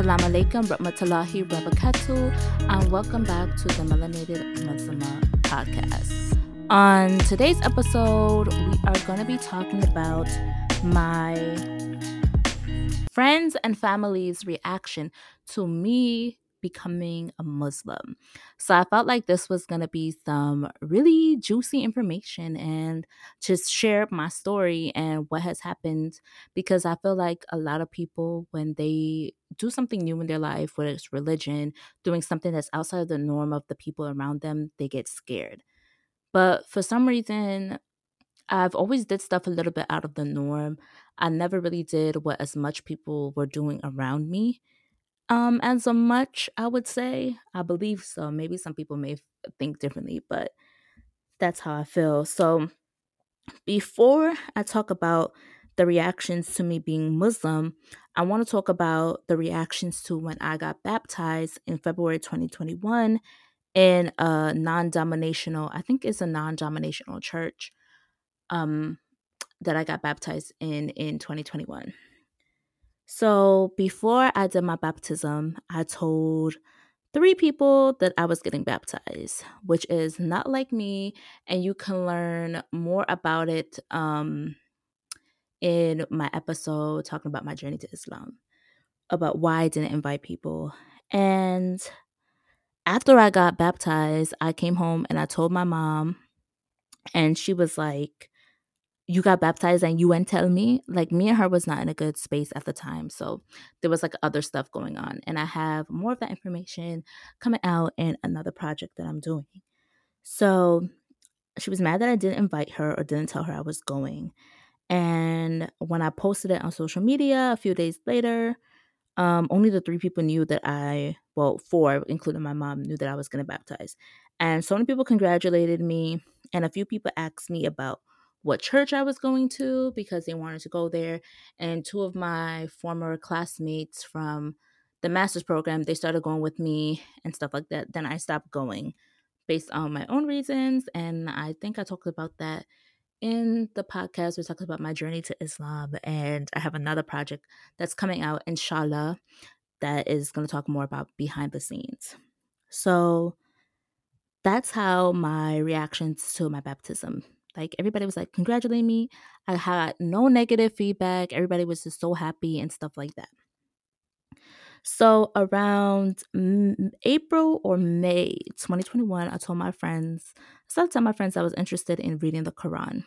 Assalamu alaikum, rahmatullahi barakatuh, and welcome back to the Melanated Muslimah podcast. On today's episode, we are going to be talking about my friends and family's reaction to me becoming a Muslim. So I felt like this was going to be some really juicy information and just share my story and what has happened because I feel like a lot of people, when they do something new in their life, whether it's religion, doing something that's outside of the norm of the people around them, they get scared. But for some reason, I've always did stuff a little bit out of the norm. I never really did what as much people were doing around me. Um, as a much, I would say. I believe so. Maybe some people may think differently, but that's how I feel. So before I talk about the reactions to me being Muslim, I want to talk about the reactions to when I got baptized in February 2021 in a non-denominational, I think it's a non-denominational church um that I got baptized in in 2021. So before I did my baptism, I told three people that I was getting baptized, which is not like me. And you can learn more about it um, in my episode talking about my journey to Islam, about why I didn't invite people. And after I got baptized, I came home and I told my mom, and she was like, you got baptized and you went tell me like me and her was not in a good space at the time so there was like other stuff going on and i have more of that information coming out in another project that i'm doing so she was mad that i didn't invite her or didn't tell her i was going and when i posted it on social media a few days later um, only the three people knew that i well four including my mom knew that i was going to baptize and so many people congratulated me and a few people asked me about what church I was going to because they wanted to go there. And two of my former classmates from the master's program, they started going with me and stuff like that. Then I stopped going based on my own reasons. And I think I talked about that in the podcast. We talked about my journey to Islam. And I have another project that's coming out, inshallah, that is going to talk more about behind the scenes. So that's how my reactions to my baptism like everybody was like congratulating me. I had no negative feedback. Everybody was just so happy and stuff like that. So around April or May 2021, I told my friends, I started telling my friends I was interested in reading the Quran.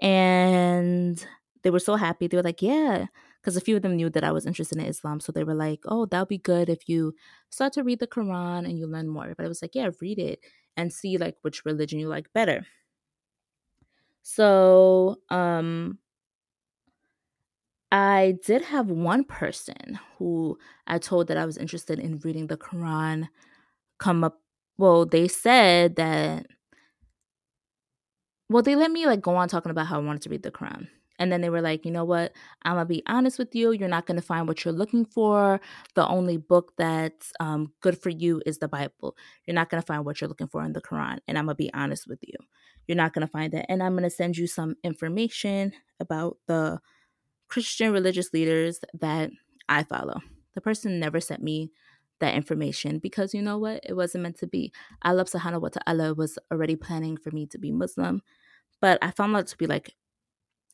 And they were so happy. They were like, yeah, because a few of them knew that I was interested in Islam. So they were like, oh, that would be good if you start to read the Quran and you learn more. But I was like, yeah, read it and see like which religion you like better. So, um, I did have one person who I told that I was interested in reading the Quran come up. Well, they said that, well, they let me like go on talking about how I wanted to read the Quran. And then they were like, you know what? I'm going to be honest with you. You're not going to find what you're looking for. The only book that's um, good for you is the Bible. You're not going to find what you're looking for in the Quran. And I'm going to be honest with you. You're not going to find that. And I'm going to send you some information about the Christian religious leaders that I follow. The person never sent me that information because you know what? It wasn't meant to be. Allah subhanahu wa ta'ala was already planning for me to be Muslim. But I found that to be like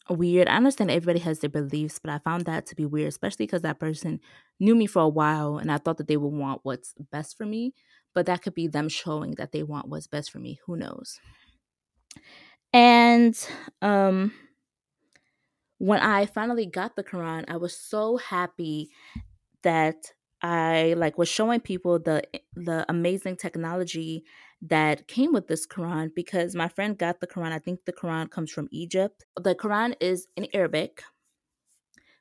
weird. I understand everybody has their beliefs, but I found that to be weird, especially because that person knew me for a while and I thought that they would want what's best for me. But that could be them showing that they want what's best for me. Who knows? And um when I finally got the Quran, I was so happy that I like was showing people the eh, the amazing technology that came with this Quran because my friend got the Quran. I think the Quran comes from Egypt. The Quran is in Arabic.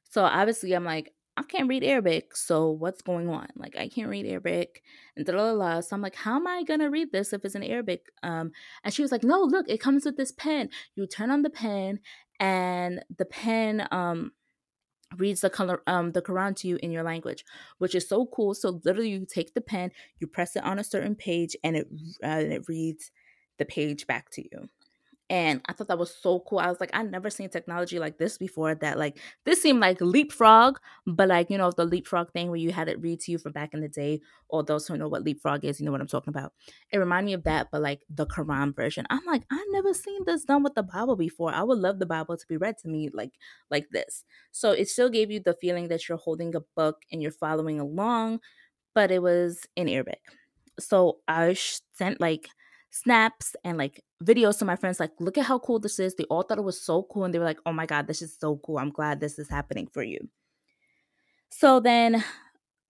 So obviously I'm like, I can't read Arabic, so what's going on? Like I can't read Arabic and da la la. So I'm like, how am I gonna read this if it's in Arabic? Um, and she was like, no, look, it comes with this pen. You turn on the pen, and the pen um reads the color um the Quran to you in your language, which is so cool. So literally, you take the pen, you press it on a certain page, and it uh, and it reads the page back to you. And I thought that was so cool. I was like, I never seen technology like this before. That like this seemed like leapfrog, but like you know the leapfrog thing where you had it read to you from back in the day. Or those who know what leapfrog is, you know what I'm talking about. It reminded me of that, but like the Quran version. I'm like, I never seen this done with the Bible before. I would love the Bible to be read to me like like this. So it still gave you the feeling that you're holding a book and you're following along, but it was in Arabic. So I sent like snaps and like videos to my friends like look at how cool this is. They all thought it was so cool and they were like oh my god this is so cool. I'm glad this is happening for you. So then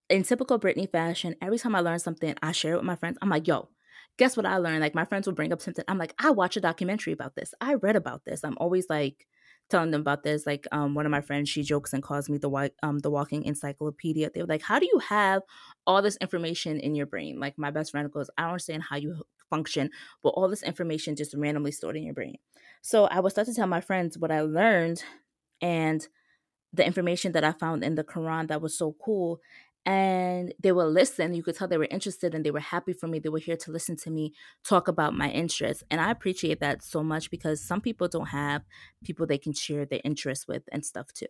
in typical Brittany fashion every time i learn something i share it with my friends. I'm like yo guess what i learned? Like my friends will bring up something. I'm like i watched a documentary about this. I read about this. I'm always like telling them about this. Like um one of my friends she jokes and calls me the um the walking encyclopedia. They were like how do you have all this information in your brain? Like my best friend goes i don't understand how you function, but all this information just randomly stored in your brain. So I would start to tell my friends what I learned and the information that I found in the Quran that was so cool. And they would listen. You could tell they were interested and they were happy for me. They were here to listen to me talk about my interests. And I appreciate that so much because some people don't have people they can share their interests with and stuff too.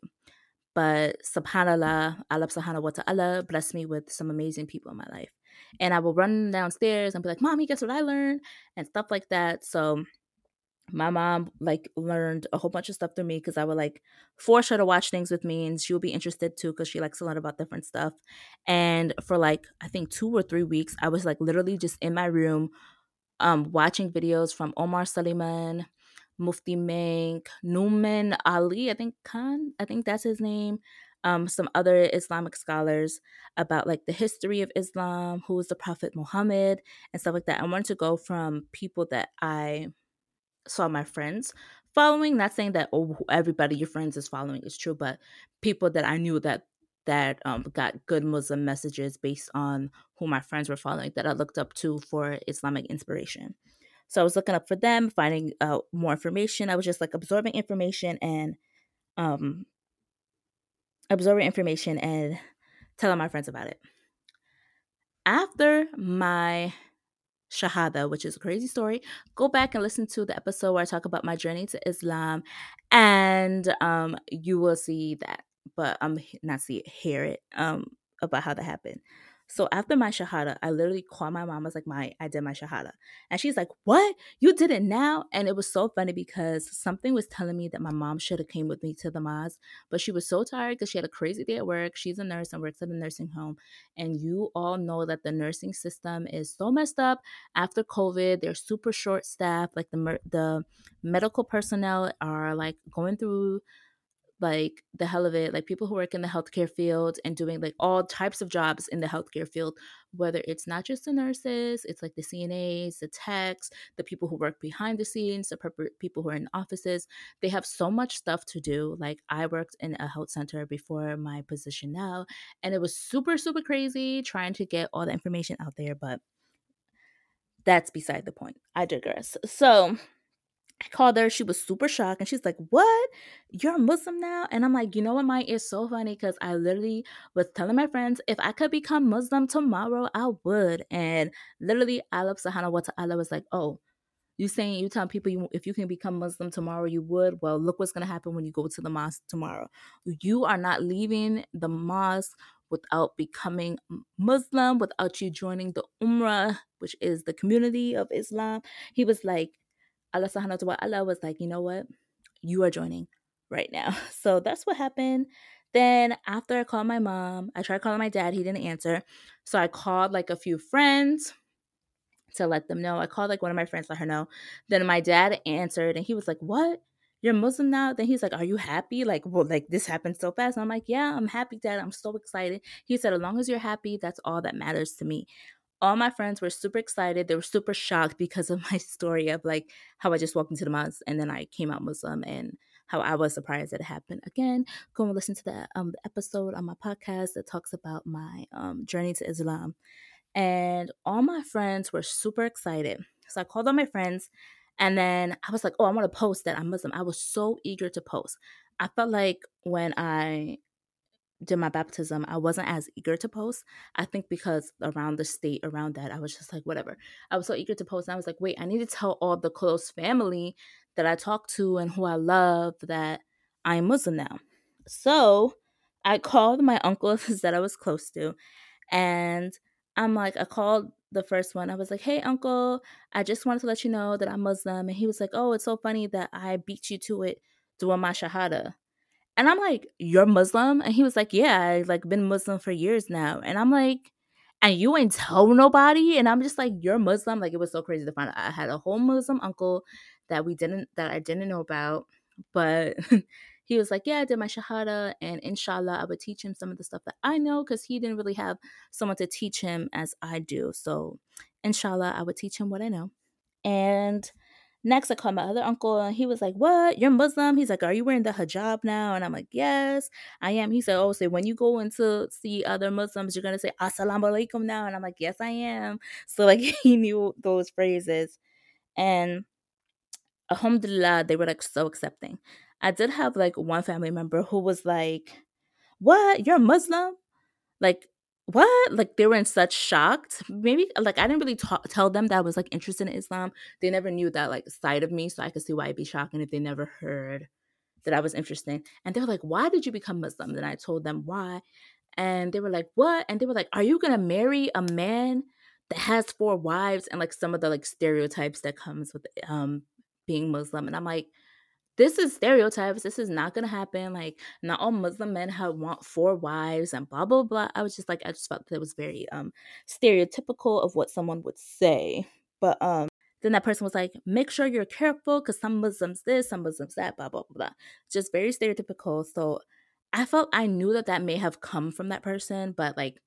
But subhanAllah, Allah subhanahu wa ta'ala blessed me with some amazing people in my life and I will run downstairs and be like, "Mommy, guess what I learned?" and stuff like that. So my mom like learned a whole bunch of stuff through me because I would like force her to watch things with me, and she would be interested too because she likes to learn about different stuff. And for like I think two or three weeks, I was like literally just in my room, um, watching videos from Omar Suleiman, Mufti Menk, Nouman Ali, I think Khan, I think that's his name um, some other Islamic scholars about like the history of Islam, who was the Prophet Muhammad, and stuff like that. I wanted to go from people that I saw my friends following. Not saying that oh, everybody your friends is following is true, but people that I knew that that um, got good Muslim messages based on who my friends were following that I looked up to for Islamic inspiration. So I was looking up for them, finding out more information. I was just like absorbing information and um, absorbing information and telling my friends about it. After my Shahada, which is a crazy story, go back and listen to the episode where I talk about my journey to Islam, and um, you will see that. But I'm um, not see it, hear it um, about how that happened. So after my shahada, I literally called my mom. I was like, "My, I did my shahada," and she's like, "What? You did it now?" And it was so funny because something was telling me that my mom should have came with me to the mosque, but she was so tired because she had a crazy day at work. She's a nurse and works at a nursing home, and you all know that the nursing system is so messed up after COVID. They're super short staffed. Like the the medical personnel are like going through like the hell of it, like people who work in the healthcare field and doing like all types of jobs in the healthcare field, whether it's not just the nurses, it's like the CNAs, the techs, the people who work behind the scenes, the people who are in offices. They have so much stuff to do. Like I worked in a health center before my position now, and it was super, super crazy trying to get all the information out there, but that's beside the point. I digress. So, I called her. She was super shocked and she's like, What? You're a Muslim now? And I'm like, You know what, Mike? It's so funny because I literally was telling my friends if I could become Muslim tomorrow, I would. And literally, Allah subhanahu wa ta'ala was like, Oh, you saying you telling people you if you can become Muslim tomorrow, you would. Well, look what's gonna happen when you go to the mosque tomorrow. You are not leaving the mosque without becoming Muslim, without you joining the Ummah, which is the community of Islam. He was like, Allah subhanahu wa ta'ala was like, you know what? You are joining right now. So that's what happened. Then after I called my mom, I tried calling my dad. He didn't answer. So I called like a few friends to let them know. I called like one of my friends, let her know. Then my dad answered and he was like, What? You're Muslim now? Then he's like, Are you happy? Like, well, like this happened so fast. And I'm like, Yeah, I'm happy, Dad. I'm so excited. He said, As long as you're happy, that's all that matters to me all my friends were super excited. They were super shocked because of my story of like how I just walked into the mosque and then I came out Muslim and how I was surprised that it happened. Again, go and listen to the, um, episode on my podcast that talks about my um, journey to Islam. And all my friends were super excited. So I called all my friends and then I was like, oh, I want to post that I'm Muslim. I was so eager to post. I felt like when I did my baptism, I wasn't as eager to post. I think because around the state, around that, I was just like, whatever. I was so eager to post. And I was like, wait, I need to tell all the close family that I talk to and who I love that I'm Muslim now. So I called my uncles that I was close to, and I'm like, I called the first one. I was like, hey, uncle, I just wanted to let you know that I'm Muslim. And he was like, oh, it's so funny that I beat you to it doing my Shahada. And I'm like, you're Muslim? And he was like, yeah, I like been Muslim for years now. And I'm like, and you ain't tell nobody? And I'm just like, you're Muslim? Like it was so crazy to find out. I had a whole Muslim uncle that we didn't that I didn't know about. But he was like, Yeah, I did my Shahada and inshallah I would teach him some of the stuff that I know because he didn't really have someone to teach him as I do. So inshallah I would teach him what I know. And Next, I called my other uncle, and he was like, "What? You're Muslim?" He's like, "Are you wearing the hijab now?" And I'm like, "Yes, I am." He said, "Oh, so when you go in to see other Muslims, you're gonna say Assalamu alaikum now?" And I'm like, "Yes, I am." So like he knew those phrases, and Alhamdulillah, they were like so accepting. I did have like one family member who was like, "What? You're Muslim?" Like what? Like they were in such shocked. Maybe like I didn't really tell them that I was like interested in Islam. They never knew that like side of me, so I could see why it'd be shocking if they never heard that I was interested. And they were like, "Why did you become Muslim?" and I told them why, and they were like, "What?" And they were like, "Are you gonna marry a man that has four wives?" And like some of the like stereotypes that comes with um being Muslim. And I'm like, this is stereotypes. This is not gonna happen. Like, not all Muslim men have want four wives and blah blah blah. I was just like, I just felt that it was very um stereotypical of what someone would say. But um then that person was like, make sure you're careful because some Muslims this, some Muslims that, blah blah blah. Just very stereotypical. So I felt I knew that that may have come from that person, but like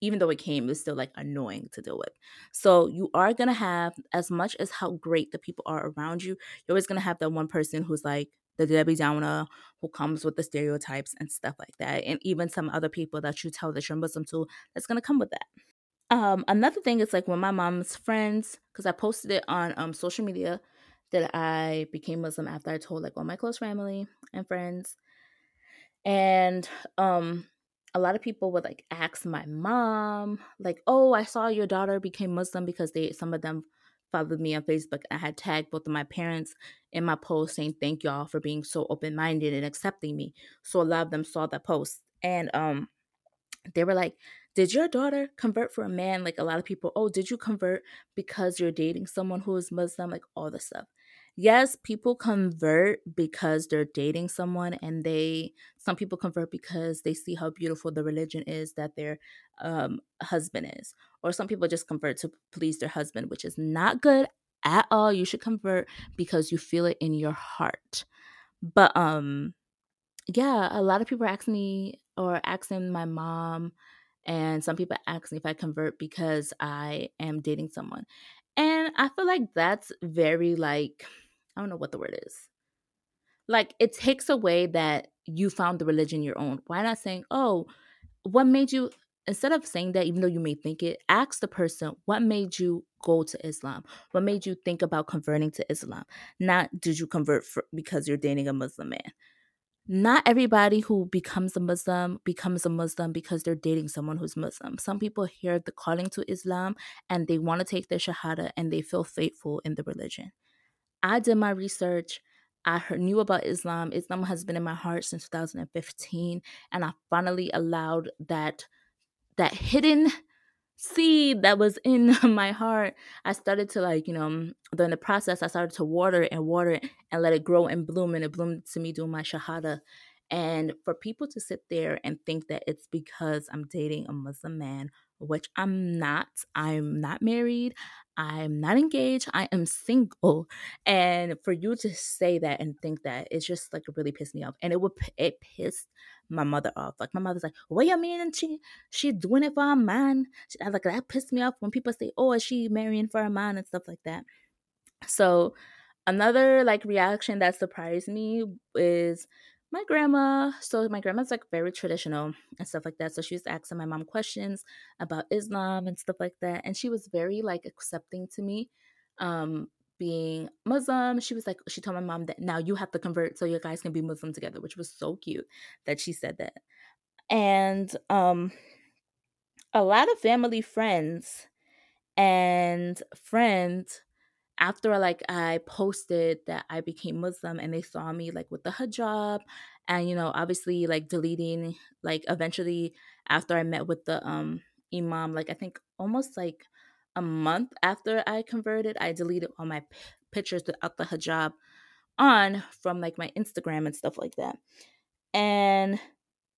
even though it came, it's still like annoying to deal with. So you are gonna have, as much as how great the people are around you, you're always gonna have that one person who's like the Debbie Downer who comes with the stereotypes and stuff like that. And even some other people that you tell that you're Muslim to, that's gonna come with that. Um, another thing is like when my mom's friends, because I posted it on um social media that I became Muslim after I told like all my close family and friends. And um a lot of people would like ask my mom, like, "Oh, I saw your daughter became Muslim because they some of them followed me on Facebook. I had tagged both of my parents in my post saying thank y'all for being so open minded and accepting me. So a lot of them saw that post and um they were like, Did your daughter convert for a man? Like a lot of people, oh, did you convert because you're dating someone who is Muslim? Like all this stuff yes, people convert because they're dating someone and they some people convert because they see how beautiful the religion is that their um, husband is. Or some people just convert to please their husband, which is not good at all. You should convert because you feel it in your heart. But um yeah, a lot of people asking me or asking my mom and some people ask me if I convert because I am dating someone. And I feel like that's very like I don't know what the word is. Like it takes away that you found the religion your own. Why not saying, "Oh, what made you instead of saying that even though you may think it, ask the person, "What made you go to Islam? What made you think about converting to Islam?" Not did you convert for, because you're dating a Muslim man. Not everybody who becomes a Muslim becomes a Muslim because they're dating someone who's Muslim. Some people hear the calling to Islam and they want to take their shahada and they feel faithful in the religion. I did my research. I heard, knew about Islam. Islam has been in my heart since 2015, and I finally allowed that that hidden seed that was in my heart. I started to like, you know, mm, during the process, I started to water it and water it and let it grow and bloom, and it bloomed to me doing my shahada. And for people to sit there and think that it's because I'm dating a Muslim man, which I'm not, I'm not married, I'm not engaged, I am single. And for you to say that and think that, it's just like it really pissed me off. And it would, it pissed my mother off. Like my mother's like, what you mean? She, she doing it for a man? She, like that pissed me off when people say, oh, is she marrying for a man and stuff like that. So another like reaction that surprised me is my grandma so my grandma's like very traditional and stuff like that so she was asking my mom questions about islam and stuff like that and she was very like accepting to me um being muslim she was like she told my mom that now you have to convert so you guys can be muslim together which was so cute that she said that and um a lot of family friends and friends after like I posted that I became Muslim and they saw me like with the hijab and you know obviously like deleting like eventually after I met with the um imam like I think almost like a month after I converted I deleted all my p- pictures without the hijab on from like my Instagram and stuff like that. And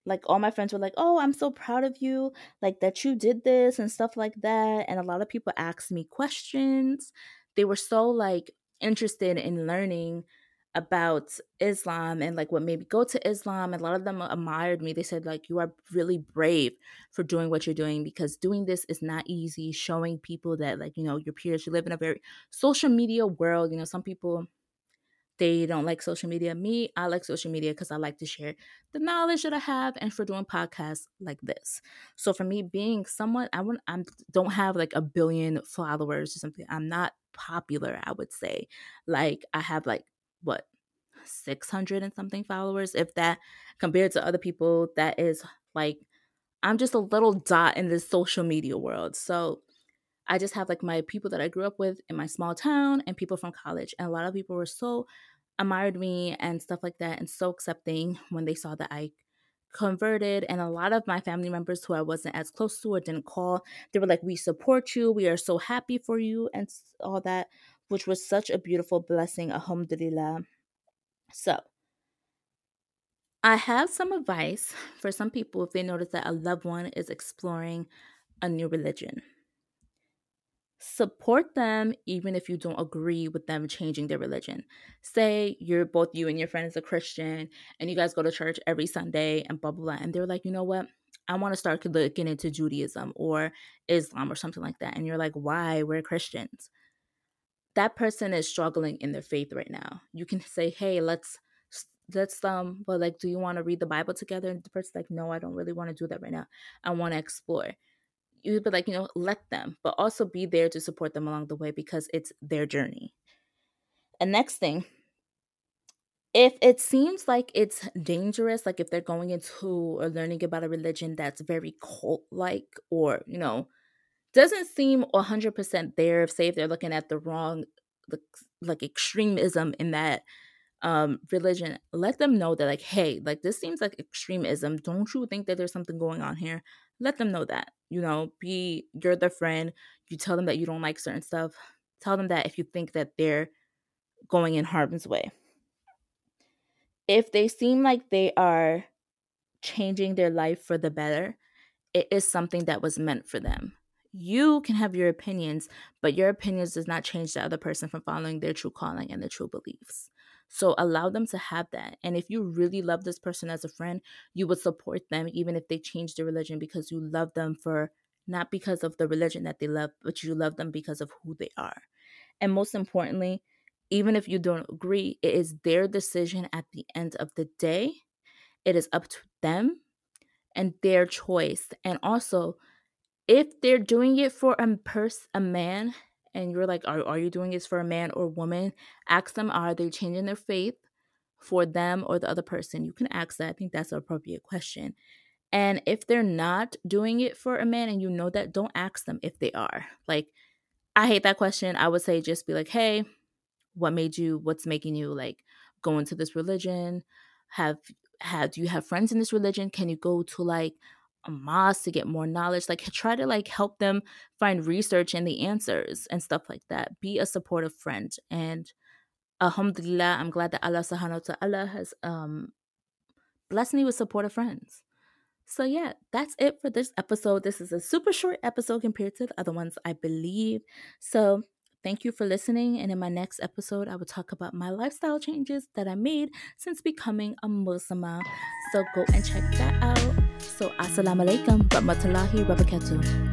like all my friends were like, "Oh, I'm so proud of you, like that you did this and stuff like that." And a lot of people asked me questions. They were so like interested in learning about Islam and like what made me go to Islam. And a lot of them admired me. They said like you are really brave for doing what you're doing because doing this is not easy. Showing people that like you know your peers, you live in a very social media world. You know some people they don't like social media. Me, I like social media because I like to share the knowledge that I have and for doing podcasts like this. So for me, being someone I want I don't have like a billion followers or something. I'm not popular, I would say. Like I have like what 600 and something followers if that compared to other people that is like I'm just a little dot in this social media world. So I just have like my people that I grew up with in my small town and people from college. And a lot of people were so admired me and stuff like that and so accepting when they saw that I converted and a lot of my family members who I wasn't as close to or didn't call they were like we support you we are so happy for you and all that which was such a beautiful blessing alhamdulillah so I have some advice for some people if they notice that a loved one is exploring a new religion support them even if you don't agree with them changing their religion. Say you're both you and your friend is a Christian and you guys go to church every Sunday and blah blah blah. And they're like, you know what? I want to start looking into Judaism or Islam or something like that. And you're like, why? We're Christians. That person is struggling in their faith right now. You can say, hey, let's let's um but like do you want to read the bible together and the person's like no i don't really want to do that right now i want to explore you would be like, you know, let them, but also be there to support them along the way because it's their journey. And next thing, if it seems like it's dangerous, like if they're going into or learning about a religion that's very cult like or, you know, doesn't seem 100% there, say if they're looking at the wrong, like, like extremism in that um religion let them know that like hey like this seems like extremism don't you think that there's something going on here let them know that you know be you're their friend you tell them that you don't like certain stuff tell them that if you think that they're going in harm's way. If they seem like they are changing their life for the better it is something that was meant for them. You can have your opinions but your opinions does not change the other person from following their true calling and their true beliefs so allow them to have that. And if you really love this person as a friend, you would support them even if they change their religion because you love them for not because of the religion that they love, but you love them because of who they are. And most importantly, even if you don't agree, it is their decision at the end of the day. It is up to them and their choice. And also, if they're doing it for a person, a man, and you're like, are, are you doing this for a man or woman? Ask them, are they changing their faith for them or the other person? You can ask that. I think that's an appropriate question. And if they're not doing it for a man and you know that, don't ask them if they are. Like, I hate that question. I would say just be like, hey, what made you, what's making you like go into this religion? Have have do you have friends in this religion? Can you go to like mosque to get more knowledge like try to like help them find research and the answers and stuff like that be a supportive friend and alhamdulillah i'm glad that allah subhanahu wa ta'ala has um blessed me with supportive friends so yeah that's it for this episode this is a super short episode compared to the other ones i believe so Thank you for listening. And in my next episode, I will talk about my lifestyle changes that I made since becoming a Muslimah. So go and check that out. So, assalamu alaikum rahmatullahi wa barakatuh.